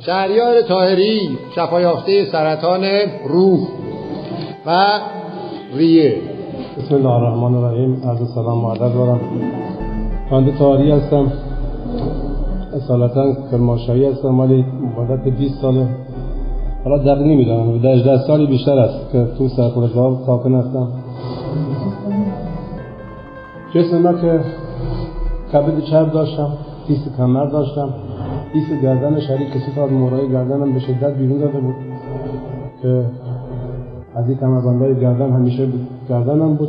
شهریار تاهری شفایافته سرطان روح و ریه. بسم الله الرحمن الرحیم. عرض سلام و عدد دارم. بنده تاهری هستم. اصالتا کرماشایی هستم ولی مدت 20 ساله. حالا دقیق نمی‌دونم 18 سالی بیشتر است که تو سرخورشگاه ساکن هستم. جسم من که کبد چرب داشتم دیست کمر داشتم. دیست گردن شریک کسی تا مورای گردنم به شدت بیرون داده بود که از این کمربندهای گردن همیشه گردنم بود.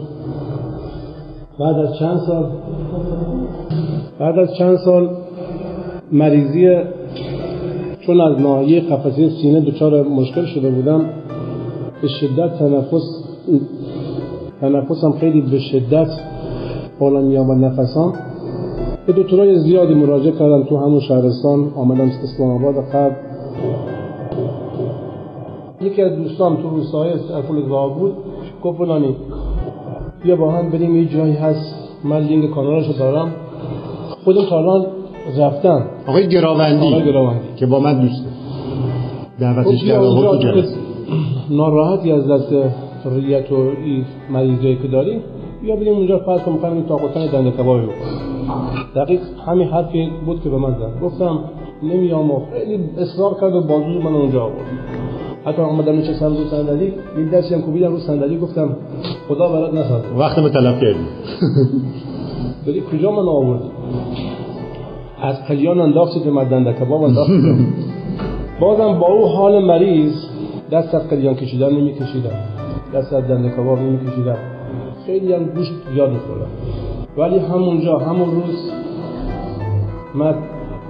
بعد از چند سال بعد از چند سال مریضی چون از ناحیه قفسه سینه دچار مشکل شده بودم به شدت تنفس تنفسم خیلی به شدت بالا می آمد نفسام. به دکترای زیادی مراجعه کردم تو همون شهرستان. آمدم اسلام آباد قبل. یکی از دوستان تو روستاهای افولگاه بود. گفت فلانی بیا با هم بریم یه جایی هست. من لینک کانالشو دارم. خودم تا رفتم. آقای گراوندی. آقای گراوندی. که با من دوسته دعوتش اونجا جلسه. ناراحتی از دست ریت و مریضایی که داری بیا بریم اونجا فرض کن می‌خوایم این تاقوتن دنده کبابی بکنیم. دقیق همین حرفی بود که به من زد. گفتم نمیام و خیلی اصرار کرد و بازوی من اونجا آورد. حتی آمدم نشستم رو صندلی یه دستی هم کوبیدم رو صندلی گفتم خدا برات نسازه. وقت به طلب کردی. بری کجا من آورد از قلیان انداختی که من دنده کباب انداختی. بازم با او حال مریض. دست از قلیان کشیدن نمی کشیدم دست از دنده کباب نمی کشیدم خیلی هم گوشت زیاد می‌خورم ولی همونجا همون روز من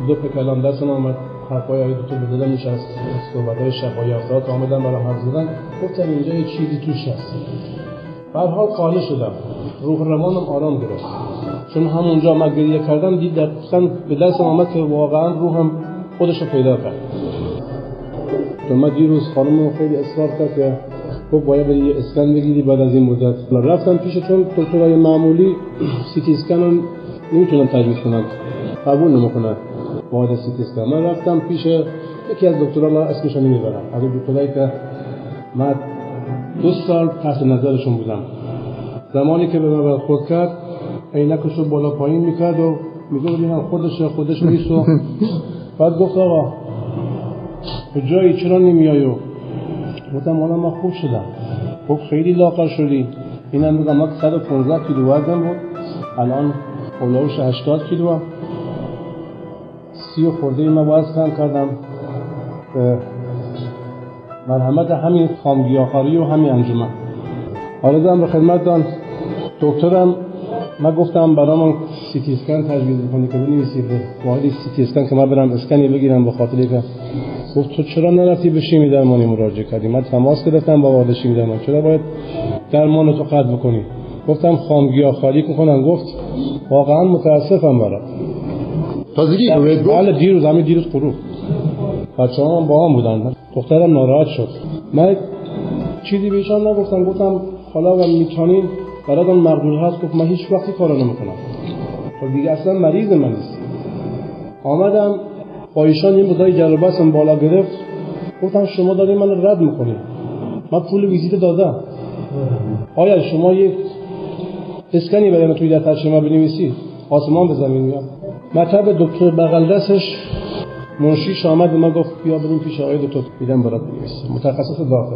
دو کلام دستم آمد حرفای آقای دکتر بدادم نشست صحبت های شفای افراد آمدن برام حرف زدن. گفتم اینجا یه چیزی توش هست. حال قانع شدم. روح روانم آرام گرفت. چون همونجا من گریه کردم دید دقیقا به دستم آمد که واقعا روحم خودش رو پیدا کرد. تو من دیروز خانم خیلی اصرار کرد که گفت باید بری یه اسکن بگیری بعد از این مدت. رفتم پیش چون دکترای معمولی سیتی اسکن رو نمی‌تونن تجویز کنن قبول نمی‌کنن. از سیتی اسکن. من رفتم پیش یکی از دکترها من اسمش رو نمی‌برم از دکترایی که من دو سال تحت نظرشون بودم. زمانی که به من برخورد کرد عینکش رو بالا پایین می‌کرد و می‌گفت ببینم خودشه خودش نیست و بعد گفت آقا به جایی چرا نمیای و گفتم حالا من خوب شدم. خب خیلی لاغر شدی. اینم میگم من 115 کیلو وزنم بود. الان اولوش 80 کیلو هم. سی و خورده ای من باز کم کردم. به مرحمت همین خامگیاخاری و همین انجمن. حالا دارم به خدمت دارم. دکترم. من گفتم برام سیتی اسکن تجویز کنی که بنویسی. واحد سیتی اسکن که من برم اسکنی بگیرم به خاطر که گفت تو چرا نرفتی به شیمی درمانی مراجعه کردی؟ من تماس گرفتم با واحد شیمی درمان چرا باید درمان تو قطع بکنی؟ گفتم خامگیا خالی کنم گفت واقعا متاسفم برات تازگی رو بهت گفت بله دیروز همین دیروز غروب. بچه هم با هم بودن. دخترم ناراحت شد. من چیزی بهشان نگفتم. گفتم حالا و می‌تونین برادم مقدور هست. گفت من هیچ وقتی کارو نمی‌کنم. خب دیگه اصلا مریض من نیست آمدم با ایشان یه مدای جلبستم بالا گرفت. گفتم شما دارین من رد می‌کنین. من پول ویزیت دادم. آیا شما یک اسکنی برای من توی دفتر شما بنویسی آسمان به زمین میاد. مطب دکتر بغل دستش. منشیش آمد به من گفت بیا بریم پیش آقای دکتر. دیدم برات بنویس متخصص داخل.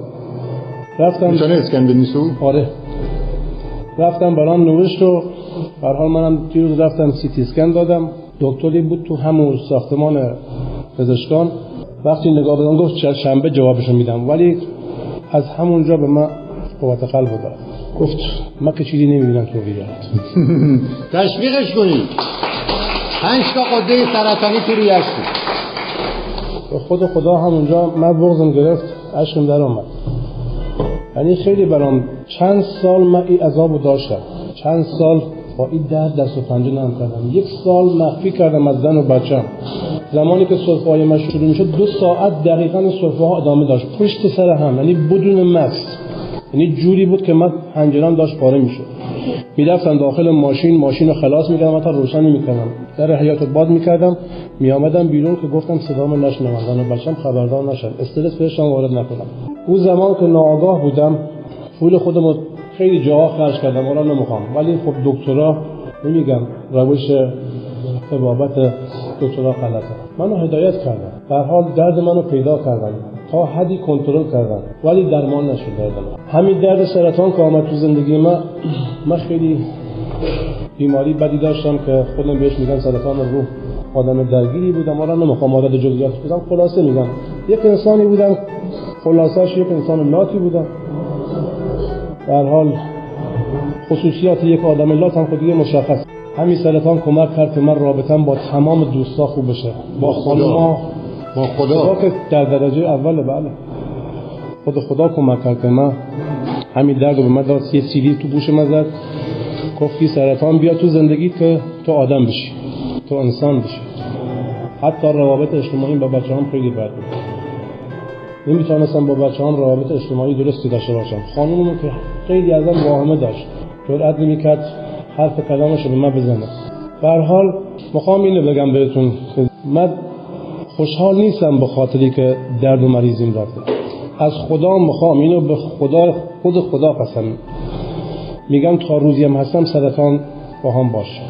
رفتم می‌تونه اسکن بنویسو آره. رفتم برام نوشت و به حال منم دیروز رفتم سیتی اسکن دادم. دکتری بود تو همون ساختمان پزشکان. وقتی نگاه بدم گفت چه شنبه جوابشو میدم. ولی از همونجا به من قوت قلب داد. گفت من که چیزی نمی‌بینم تو ریات تشویقش کنید پنج تا قده سرطانی تو ریش بود به خود خدا همونجا من بغزم گرفت عشقم در آمد. یعنی خیلی برام چند سال من این عذابو داشتم. چند سال با این درد دست و پنجه کردم یک سال مخفی کردم از زن و بچم زمانی که صرفه های من شروع می‌شد دو ساعت دقیقا صرفه ها ادامه داشت. پشت سر هم یعنی بدون مکس یعنی جوری بود که من پنجرم داشت پاره می‌شد. می‌رفتم داخل ماشین ماشین رو خلاص می‌کردم حتی روشن می‌کردم. در حیات باد می‌کردم میآمدم بیرون که گفتم صدامو نشنون زن و بچم خبردار نشن. استرس بهشم وارد نکنم. اون زمان که ناآگاه بودم پول خودم خیلی جاها خرج کردم حالا نمی‌خوام. ولی خب دکترا نمیگم روش بابت دکترا غلطه. منو هدایت کردن. در حال درد منو پیدا کردن. تا حدی کنترل کردن. ولی درمان نشد درد من. همین درد سرطان که آمد تو زندگی من من خیلی بیماری بدی داشتم که خودم بهش میگن سرطان روح. آدم درگیری بودم حالا نمی‌خوام وارد جزئیات بشم خلاصه میگم. یک انسانی بودم خلاصش یک انسان لاتی بودم. در حال خصوصیات یک آدم لات هم خودی مشخص. همین سرطان کمک کرد که من رابطم با تمام دوستا خوب بشه. با خانوما. با خدا. که در درجه اول بله. خود خدا کمک کرد که من همین درد به من داد یه سیلی تو گوش من زد. گفتی سرطان بیا تو زندگی که تو آدم بشی تو انسان بشی. حتی روابط اجتماعی با بچه هم خیلی بد بود. نمی‌تونستم با بچه هم روابط اجتماعی درستی داشته باشم. خانومم که خیلی ازم واهمه داشت. جرأت نمی‌کرد حرف کلامش به من بزنه. به حال می‌خوام اینو بگم بهتون. من خوشحال نیستم به خاطری که درد و مریضیم رفته از خدا می‌خوام اینو به خدا خود خدا قسم. میگم تا روزی هم هستم سرطان با هم باش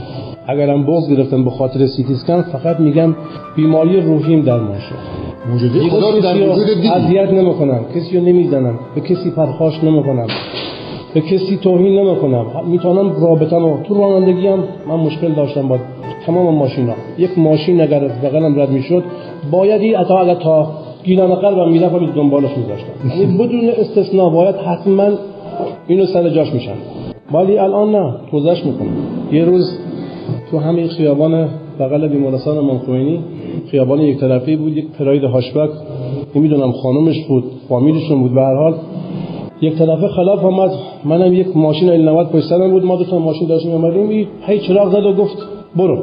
اگرم بغض گرفتم به خاطر سیتیسکن فقط میگم بیماری روحیم درمان شد. موجودی خدا رو در وجود دیدی. اذیت نمی‌کنم. کسی رو نمی‌زنم. به کسی پرخاش نمی‌کنم. به کسی توهین نمی‌کنم. می‌تونم رابطم تو رانندگی هم من مشکل داشتم با تمام ماشینا. یک ماشین اگر از بغلم رد می‌شد باید این اتا اگر تا گیلان قلبم می‌رفتم دنبالش میذاشتم یعنی بدون استثناء باید حتما اینو سر جاش میشن ولی الان نه توزش می‌کنم یه روز تو همین خیابان بغل بیمارستان منخوینی خیابان یک طرفی بود یک پراید هاشبک. نمی‌دونم خانمش بود فامیلشون بود. به هر حال یک طرفه خلاف آمد منم یک ماشین ال 90 پشت سرم بود. ما دو ماشین داشتیم اومدیم. هی چراغ زد و گفت برو.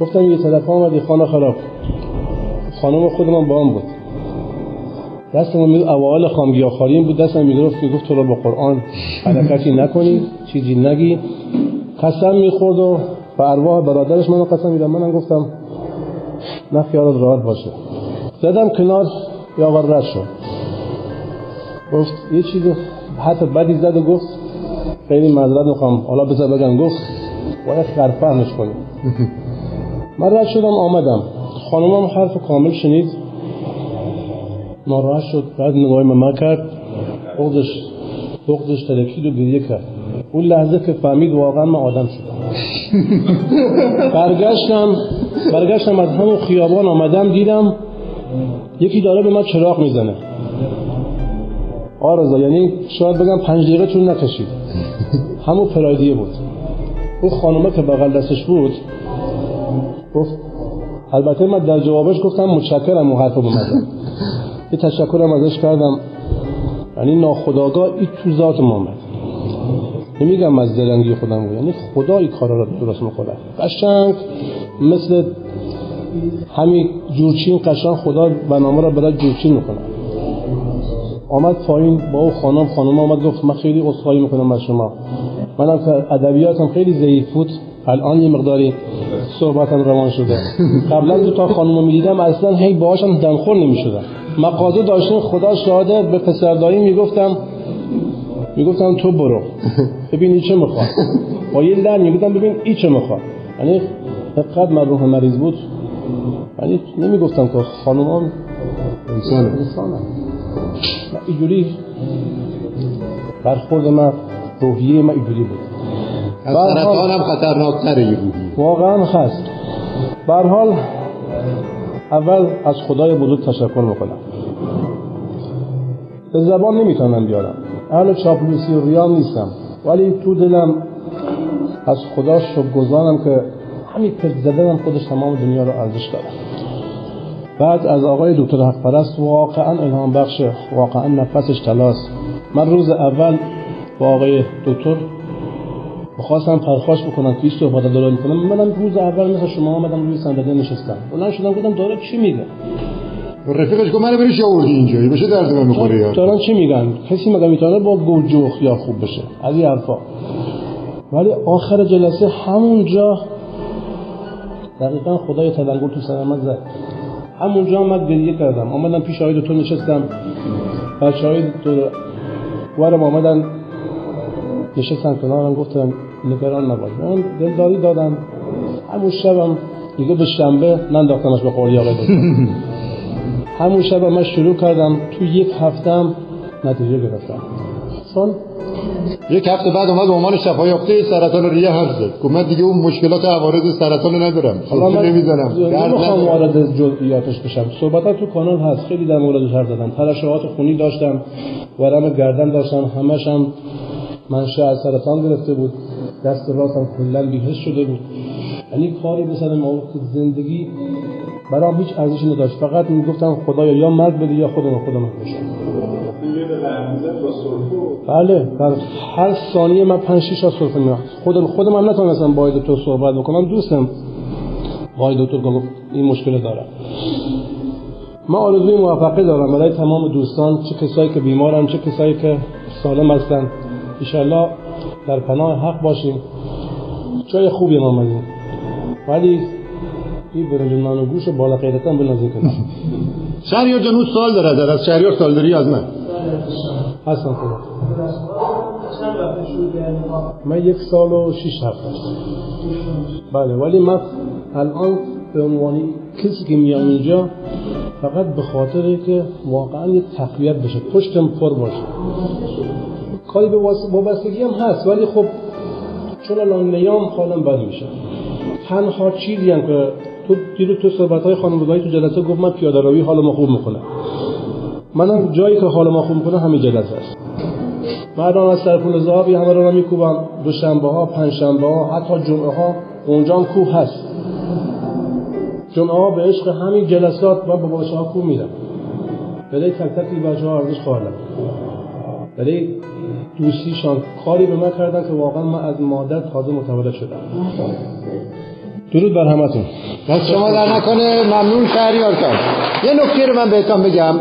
گفتم یه طرف آمد یه خانه خراب. خانم خودمان با هم بود. دستم می اوائل خامگیاخاریم بود. دستم می‌گرفت می‌گفت تو رو با قرآن حرکتی نکنی چیزی نگی. قسم می‌خورد و به برادرش منو قسم میدم منم گفتم نه خیالت راحت باشه. زدم کنار یا رد شد. گفت یه چیز حتی بدی زد و گفت خیلی معذرت می‌خوام. حالا بذار بگم گفت باید خرفهمش کنی. من رد شدم آمدم. خانمم حرف کامل شنید. ناراحت شد بعد نگاهی من کرد. بغضش بغضش تلکید و گریه کرد. اون لحظه که فهمید واقعا من آدم شدم. برگشتم برگشتم از همون خیابان آمدم دیدم یکی داره به من چراغ می‌زنه. آرزا یعنی شاید بگم پنج دقیقه چون نکشید. همون پرایدیه بود. اون خانومه که بغل دستش بود گفت البته من در جوابش گفتم متشکرم اون حرف رو یه تشکرم ازش کردم. یعنی ناخداگاه این تو ذات ما آمد نمیگم از دلنگی خودم بود یعنی خدا این کارا رو درست می‌کنه. قشنگ مثل همین جورچین قشنگ خدا برنامه رو برای جورچین می‌کنه. آمد پایین با او خانم خانم آمد گفت من خیلی عذرخواهی می‌کنم از شما. منم که ادبیاتم خیلی ضعیف بود. الان یه مقداری صحبتم روان شده. قبلا دو تا خانم رو می‌دیدم اصلا هی باهاشم دمخور نمی‌شدم مقاضه داشتیم خدا شاهده به پسرداری می‌گفتم می‌گفتم تو برو. ببین چه می‌خواد. با یه در می‌گفتم ببین ای چه می‌خواد. یعنی حقیقت مرحوم مریض بود. یعنی نمی‌گفتم که خانومان انسان انسانم اینجوری برخورد من روحیه من اینجوری بود. از سرطان هم خطرناکتره واقعا هست حال اول از خدای بزرگ تشکر می‌کنم. به زبان نمی‌تونم بیارم. اهل چاپلوسی و ریام نیستم. ولی تو دلم از خدا گذارم که همین پس زدنم خودش تمام دنیا رو ارزش داره بعد از آقای دکتر حق پرست واقعا الهام بخش واقعا نفسش تلاس من روز اول با آقای دکتر خواستم پرخاش بکنم که ایش صحبت داره می‌کنم. منم روز اول مثل شما آمدم روی صندلی نشستم. بلند شدم گفتم داره چی میگه؟ رفیقش گفت منو بریش آوردی اینجا بشه درد من می‌خوره دارن چی میگن؟ کسی مگه می‌تونه با گوجوخ یا خوب بشه؟ از این حرفا. ولی آخر جلسه همونجا دقیقا خدای تلنگر تو سر من زد. همونجا من گریه کردم. آمدم پیش آقای دکتر نشستم. بچه های دکتر ورم آمدن نشستن کنارم گفتم نگران نباش من دلداری دادم. همون شبم دیگه به شنبه ننداختمش به قولی آقای دکتر. همون شب من شروع کردم. تو یک هفتم نتیجه گرفتم. چون یک هفته بعد اومد به عنوان شفایافته سرطان ریه حرف زد. گفت من دیگه اون مشکلات عوارض سرطان ندارم. حالا نمی‌زنم درد ندارم. وارد جزئیاتش بشم. صحبت تو کانال هست. خیلی در موردش حرف زدم. ترشحات خونی داشتم. ورم گردن داشتم. همش هم منشأ از سرطان گرفته بود. دست راستم کلا بیهش شده بود. یعنی کاری به سر ما زندگی برام هیچ ارزشی نداشت. فقط می‌گفتم خدایا یا مرگ بده یا خودم خودم بکشم. بله در هر ثانیه من 5 6 تا سرفه میرم خودم خودم هم نتونستم با دکتر صحبت بکنم. دوستم. آقای دکتر گفت این مشکل دارم من آرزوی موفقی دارم. برای تمام دوستان چه کسایی که بیمارن چه کسایی که سالم هستن. انشالله در پناه حق باشیم. جای خوبی ما آمدیم ولی این برنج نان گوش بالا غیرتن بنازین کنم شهریار جان سال داره. از شهریار سال داری از من؟ هستم خدا. من یک سال و شیش هفته بله ولی من الان به عنوان کسی که میام اینجا فقط به خاطر که واقعا یه تقویت بشه پشتم پر باشه. کاری به وابستگی هم هست ولی خب چون الان میام حالم بد میشه. تنها چیزی هم که تو دیرو تو صحبت های خانوادگی تو جلسه گفت من پیاده روی ما خوب می‌کنه منم جایی که حال ما خوب می‌کنه همین جلسه است من از سرپول زهابی همه رو میکوبم. دوشنبه ها پنجشنبه ها حتی جمعه ها اونجا کوه هست. جمعه ها به عشق همین جلسات من با بچه ها کوه میرم. برای تک تک بچه ها ارزش قائلم برای دوستیشان کاری به من کردن که واقعا من از مادر تازه متولد شدم. درود بر همتون. شما در نکنه ممنون شهریار جان یه نکته رو من بهتون بگم.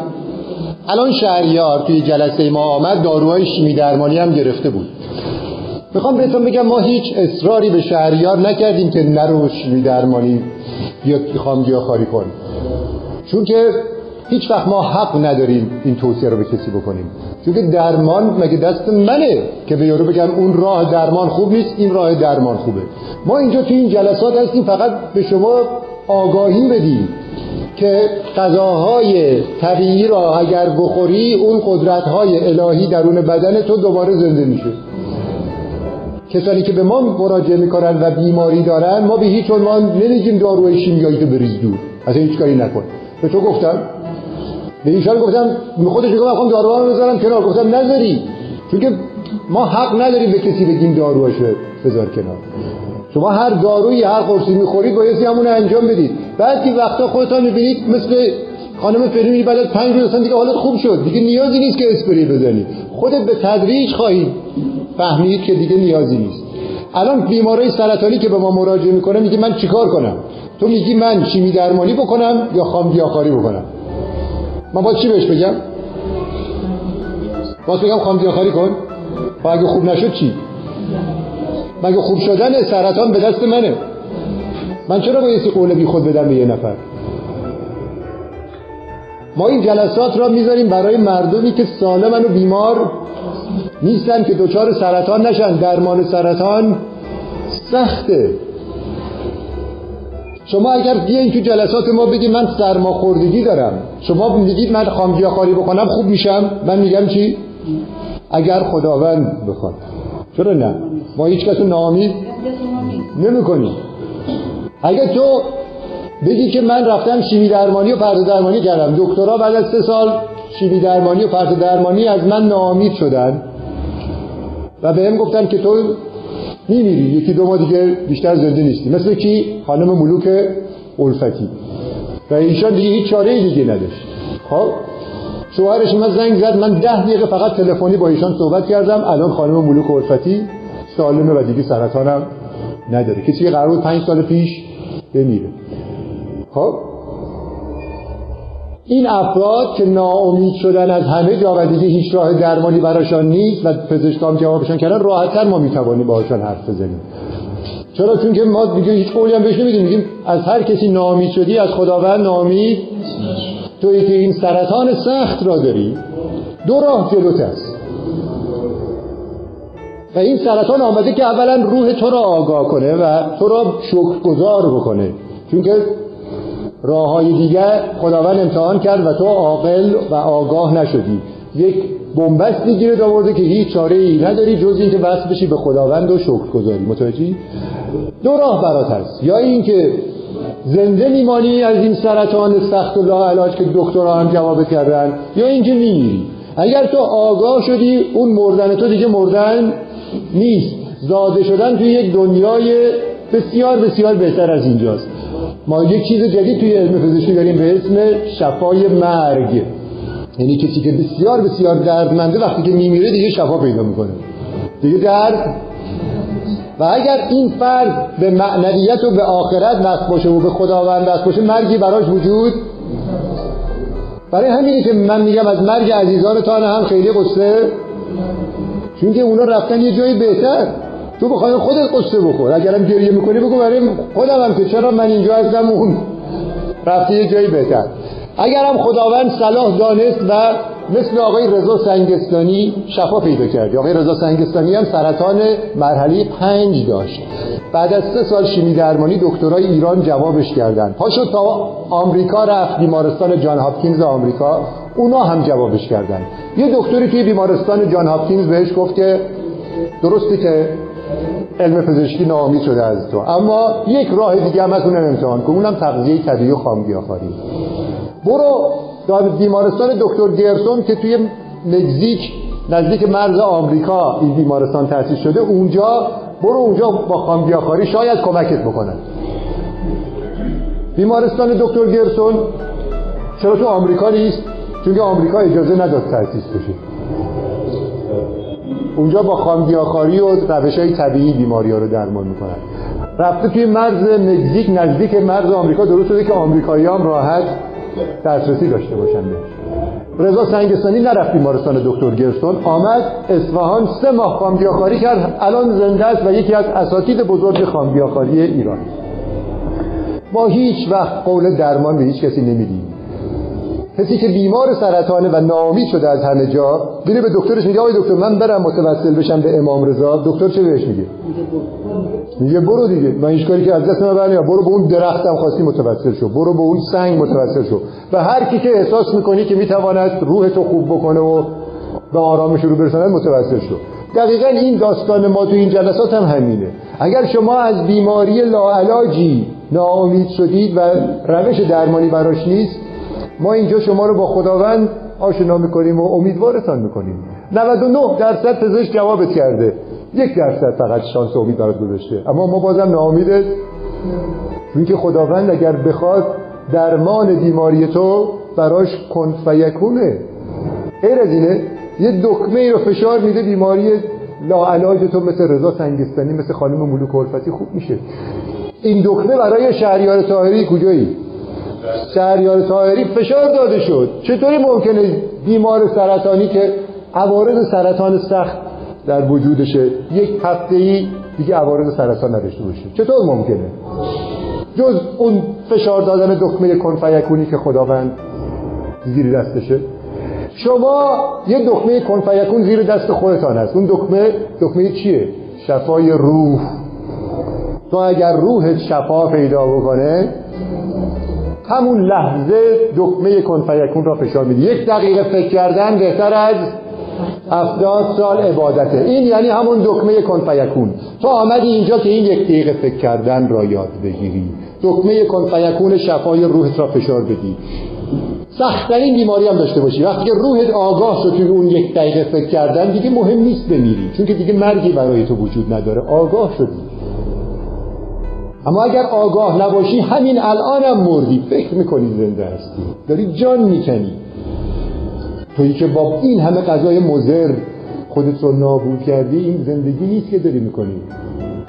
الان شهریار توی جلسه ما آمد داروهای شیمی درمانی هم گرفته بود. می‌خوام بهتون بگم ما هیچ اصراری به شهریار نکردیم که نرو شیمی درمانی یا خام خاری کن. چون که هیچ وقت ما حق نداریم این توصیه رو به کسی بکنیم. چون که درمان مگه دست منه که به یارو بگم اون راه درمان خوب نیست این راه درمان خوبه. ما اینجا تو این جلسات هستیم فقط به شما آگاهی بدیم. که غذاهای طبیعی را اگر بخوری اون قدرت‌های الهی درون بدن تو دوباره زنده میشه. کسانی که به ما مراجعه می‌کنن و بیماری دارن ما به هیچ عنوان نمیگیم داروی شیمیایی تو بریز دور. اصلا هیچ کاری نکن. به تو گفتم. به ایشان گفتم خودش میگم می‌خوام داروها رو بذارم کنار. گفتم نذاری. چون که ما حق نداریم به کسی بگیم داروهاشو بذار کنار. شما هر دارویی هر قرصی می‌خورید بایستی همون انجام بدید. که وقتا خودتان می‌بینید مثل خانم فریمی بعد از پنج روز دیگه حالت خوب شد. دیگه نیازی نیست که اسپری بزنی خودت به تدریج خواهید فهمید که دیگه نیازی نیست. الان بیماری سرطانی که به ما مراجعه می‌کنه میگه من چیکار کنم؟ تو میگی من شیمی درمانی بکنم یا خام گیاهخواری بکنم؟ من باید چی بهش بگم؟ باز بگم خام گیاهخواری کن؟ و اگه خوب نشد چی؟ مگه خوب شدن سرطان به دست منه؟ من چرا بایستی قول بی خود بدم به یه نفر؟ ما این جلسات را می‌ذاریم برای مردمی که سالمن و بیمار نیستن که دچار سرطان نشن. درمان سرطان سخته. شما اگر بیاین تو جلسات ما بگید من سرماخوردگی دارم. شما میگید من خامگیاخواری بکنم خوب میشم. من میگم چی؟ اگر خداوند بخواد. چرا نه؟ ما هیچ کس رو ناامید نمی‌کنیم. اگه تو بگی که من رفتم شیمی درمانی و پرده درمانی کردم دکترها بعد از سه سال شیمی درمانی و پرده درمانی از من ناامید شدن و به هم گفتن که تو میمیری یکی دو ماه دیگه بیشتر زنده نیستی. مثل کی؟ خانم ملوک الفتی و ایشان دیگه هیچ چاره دیگه نداشت. خب؟ شوهرش من زنگ زد من ده دقیقه فقط تلفنی با ایشان صحبت کردم. الان خانم ملوک الفتی سالمه و دیگه سرطانم نداره. کسی که قرار بود پنج سال پیش بمیره. خب. این افراد که ناامید شدن از همه جا و دیگه هیچ راه درمانی براشان نیست و پزشکان جوابشان کردن راحتتر ما می‌توانیم باهاشان حرف بزنیم. چرا؟ چون که ما دیگه هیچ قولی هم بهش نمیدیم. از هر کسی ناامید شدی از خداوند ناامید توی که این سرطان سخت را داری دو راه جلوت است. و این سرطان آمده که اولا روح تو را آگاه کنه و تو را شکرگزار بکنه. چون که راه های دیگر خداوند امتحان کرد و تو عاقل و آگاه نشدی. یک بنبستی گیرت آورده که هیچ چاره ای نداری جز اینکه وصل بشی به خداوند و شکر گذاری متوجهی؟ دو راه برات هست. یا اینکه زنده میمانی از این سرطان سخت و علاج که دکترها هم جواب کردن؟ یا اینکه میمیری اگر تو آگاه شدی اون مردن تو دیگه مردن نیست. زاده شدن توی یک دنیای بسیار بسیار بهتر از اینجاست. ما یک چیز جدید توی علم پزشکی داریم به اسم شفای مرگ. یعنی کسی که بسیار بسیار دردمنده وقتی که میمیره دیگه شفا پیدا می‌کنه. دیگه درد و اگر این فرد به معنویت و به آخرت وصل باشه و به خداوند وصل باشه مرگی براش وجود برای همینه که من میگم از مرگ عزیزان هم خیلی قصه چون که اونا رفتن یه جای بهتر. تو بخوای خودت قصه بخور. اگرم گریه می‌کنی بگو برای خودم هم که چرا من اینجا هستم اون رفته یه جایی بهتر. اگرم خداوند صلاح دانست و مثل آقای رضا سنگستانی شفا پیدا کرد. آقای رضا سنگستانی هم سرطان مرحله پنج داشت. بعد از سه سال شیمی درمانی دکترای ایران جوابش کردن پاشو تا آمریکا رفت. بیمارستان جان هاپکینز آمریکا. اونا هم جوابش کردن یه دکتری توی بیمارستان جان هاپکینز بهش گفت که درسته که علم پزشکی ناامید شده از تو. اما یک راه دیگه هم از اونم امتحان کن. اونم تغذیه طبیعی و خامگیاخواری برو بیمارستان دکتر گرسون که توی مکزیک نزدیک مرز آمریکا این بیمارستان تأسیس شده اونجا برو اونجا با خامگیاخواری شاید کمکت بکنن. بیمارستان دکتر گرسون چرا تو آمریکا نیست؟ چون آمریکا اجازه نداد تأسیس بشه. اونجا با خامگیاخواری و روش طبیعی بیماری ها رو درمان می‌کنن. رفته توی مرز مکزیک نزدیک مرز آمریکا درست شده که آمریکایی هم راحت دسترسی داشته باشن رضا سنگستانی نرفت بیمارستان دکتر گرسون آمد اصفهان سه ماه خامگیاخواری کرد. الان زنده است و یکی از اساتید بزرگ خامگیاخواری ایران. ما هیچ وقت قول درمان به هیچ کسی نمیدیم. کسی که بیمار سرطانه و ناامید شده از همه جا میره به دکترش میگه آقای دکتر من برم متوسل بشم به امام رضا. دکتر چه بهش میگه؟ میگه برو دیگه من هیچ کاری که از دست من برو به اون درختم خواستی متوسل شو برو به اون سنگ متوسل شو. و هر کی که احساس می‌کنی که می‌تواند روح تو خوب بکنه و به آرامش رو برساند متوسل شو. دقیقا این داستان ما تو این جلسات هم همینه. اگر شما از بیماری لاعلاجی ناامید شدید و روش درمانی براش نیست ما اینجا شما رو با خداوند آشنا می‌کنیم و امیدوارتان می‌کنیم. 99 درصد پزشک جوابت کرده. یک درصد فقط شانس امید برات گذاشته. اما ما بازم ناامیده چون که خداوند اگر بخواد درمان بیماری تو براش کن فیکونه. غیر از یه دکمه ای رو فشار میده بیماری لاعلاج تو مثل رضا سنگستانی مثل خانم ملوک الفتی خوب میشه. این دکمه برای شهریار طاهری کجایی؟ شهریار طاهری فشار داده شد. چطوری ممکنه بیمار سرطانی که عوارض سرطان سخت در وجودشه یک هفته ای دیگه عوارض سرطان نداشته باشه؟ چطور ممکنه؟ جز اون فشار دادن دکمه کنفیکونی که خداوند زیر دستشه. شما یه دکمه کنفیکون زیر دست خودتان هست اون دکمه دکمه چیه؟ شفای روح. تو اگر روحت شفا پیدا بکنه همون لحظه دکمه کن فیکون را فشار میدی یک دقیقه فکر کردن بهتر از هفتاد سال عبادته. این یعنی همون دکمه کن فیکون تو آمدی اینجا که این یک دقیقه فکر کردن را یاد بگیری. دکمه کن فیکون شفای روحت را فشار بدی. سختترین بیماری هم داشته باشی. وقتی که روحت آگاه شد توی اون یک دقیقه فکر کردن دیگه مهم نیست بمیری. چون که دیگه مرگی برای تو وجود نداره. آگاه شدی. اما اگر آگاه نباشی همین الانم مردی. فکر می‌کنی زنده هستی. داری جان می‌کنی تویی که با این همه غذای مزر خودت رو نابود کردی این زندگی نیست که داری می‌کنی.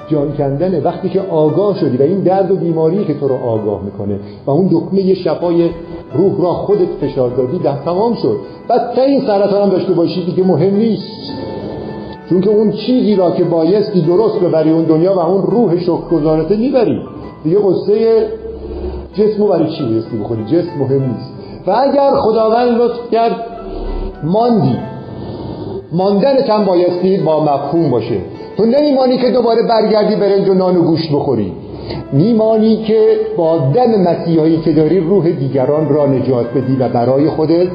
جان کندنه. وقتی که آگاه شدی و این درد و بیماری که تو رو آگاه می‌کنه و اون دکمه شفای روح را خودت فشار دادی ده تمام شد. بعد این سرطان هم داشته باشی دیگه مهم نیست. چون که اون چیزی را که بایستی درست ببری اون دنیا و اون روح شکرگزارته می‌بری. دیگه قصه جسمو برای چی بایستی بخوری؟ جسم مهم نیست. و اگر خداوند لطف کرد ماندی. ماندن هم بایستی با مفهوم باشه. تو نمیمانی که دوباره برگردی برنج و نان و گوشت بخوری. میمانی که با دم مسیحایی که داری روح دیگران را نجات بدی و برای خودت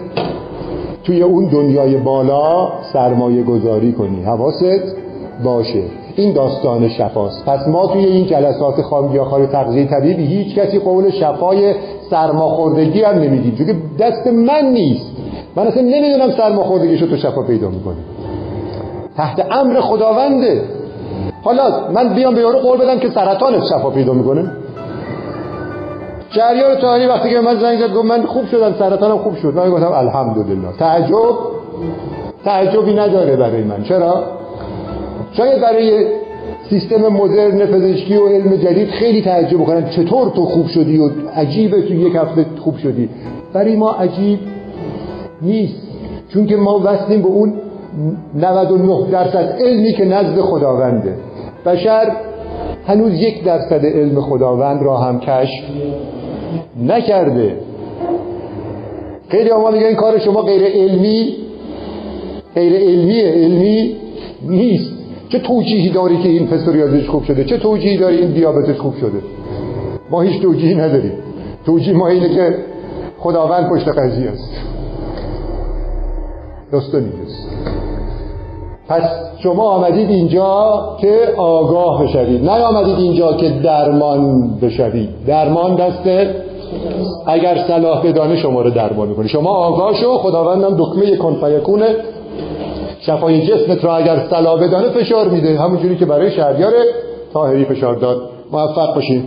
توی اون دنیای بالا سرمایه گذاری کنی. حواست باشه. این داستان شفاست. پس ما توی این جلسات خامگیاخوار تغذیه طبیعی هیچ کسی قول شفای سرماخوردگی هم نمیدیم. چون دست من نیست. من اصلا نمی‌دونم سرماخوردگی شو تو شفا پیدا می‌کنی. تحت امر خداونده. حالا من بیام به یارو قول بدم که سرطانت شفا پیدا می‌کنه. شهریار تاهری وقتی که من زنگ زد گفت من خوب شدم سرطانم خوب شد. من گفتم الحمدلله. تعجب؟ تعجبی نداره برای من. چرا؟ شاید برای سیستم مدرن پزشکی و علم جدید خیلی تعجب کنن. چطور تو خوب شدی و عجیبه تو یک هفته خوب شدی؟ برای ما عجیب نیست. چون که ما وصلیم به اون 99 درصد علمی که نزد خداونده. بشر هنوز یک درصد علم خداوند را هم کشف نکرده. خیلی ما میگن این کار شما غیر علمی غیر علمیه علمی نیست. چه توجیهی داری که این پسوریازش خوب شده؟ چه توجیهی داری این دیابتش خوب شده؟ ما هیچ توجیهی نداریم. توجیه ما اینه که خداوند پشت قضیه است. دوستو نیست پس شما آمدید اینجا که آگاه بشوید. نه آمدید اینجا که درمان بشوید. درمان دسته اگر صلاح بدانه شما رو درمان می‌کنه. شما آگاه شو خداوندم دکمه کن فیکونه شفای جسمت را اگر صلاح بدانه فشار میده. همونجوری که برای شهریار تاهری فشار داد. موفق باشید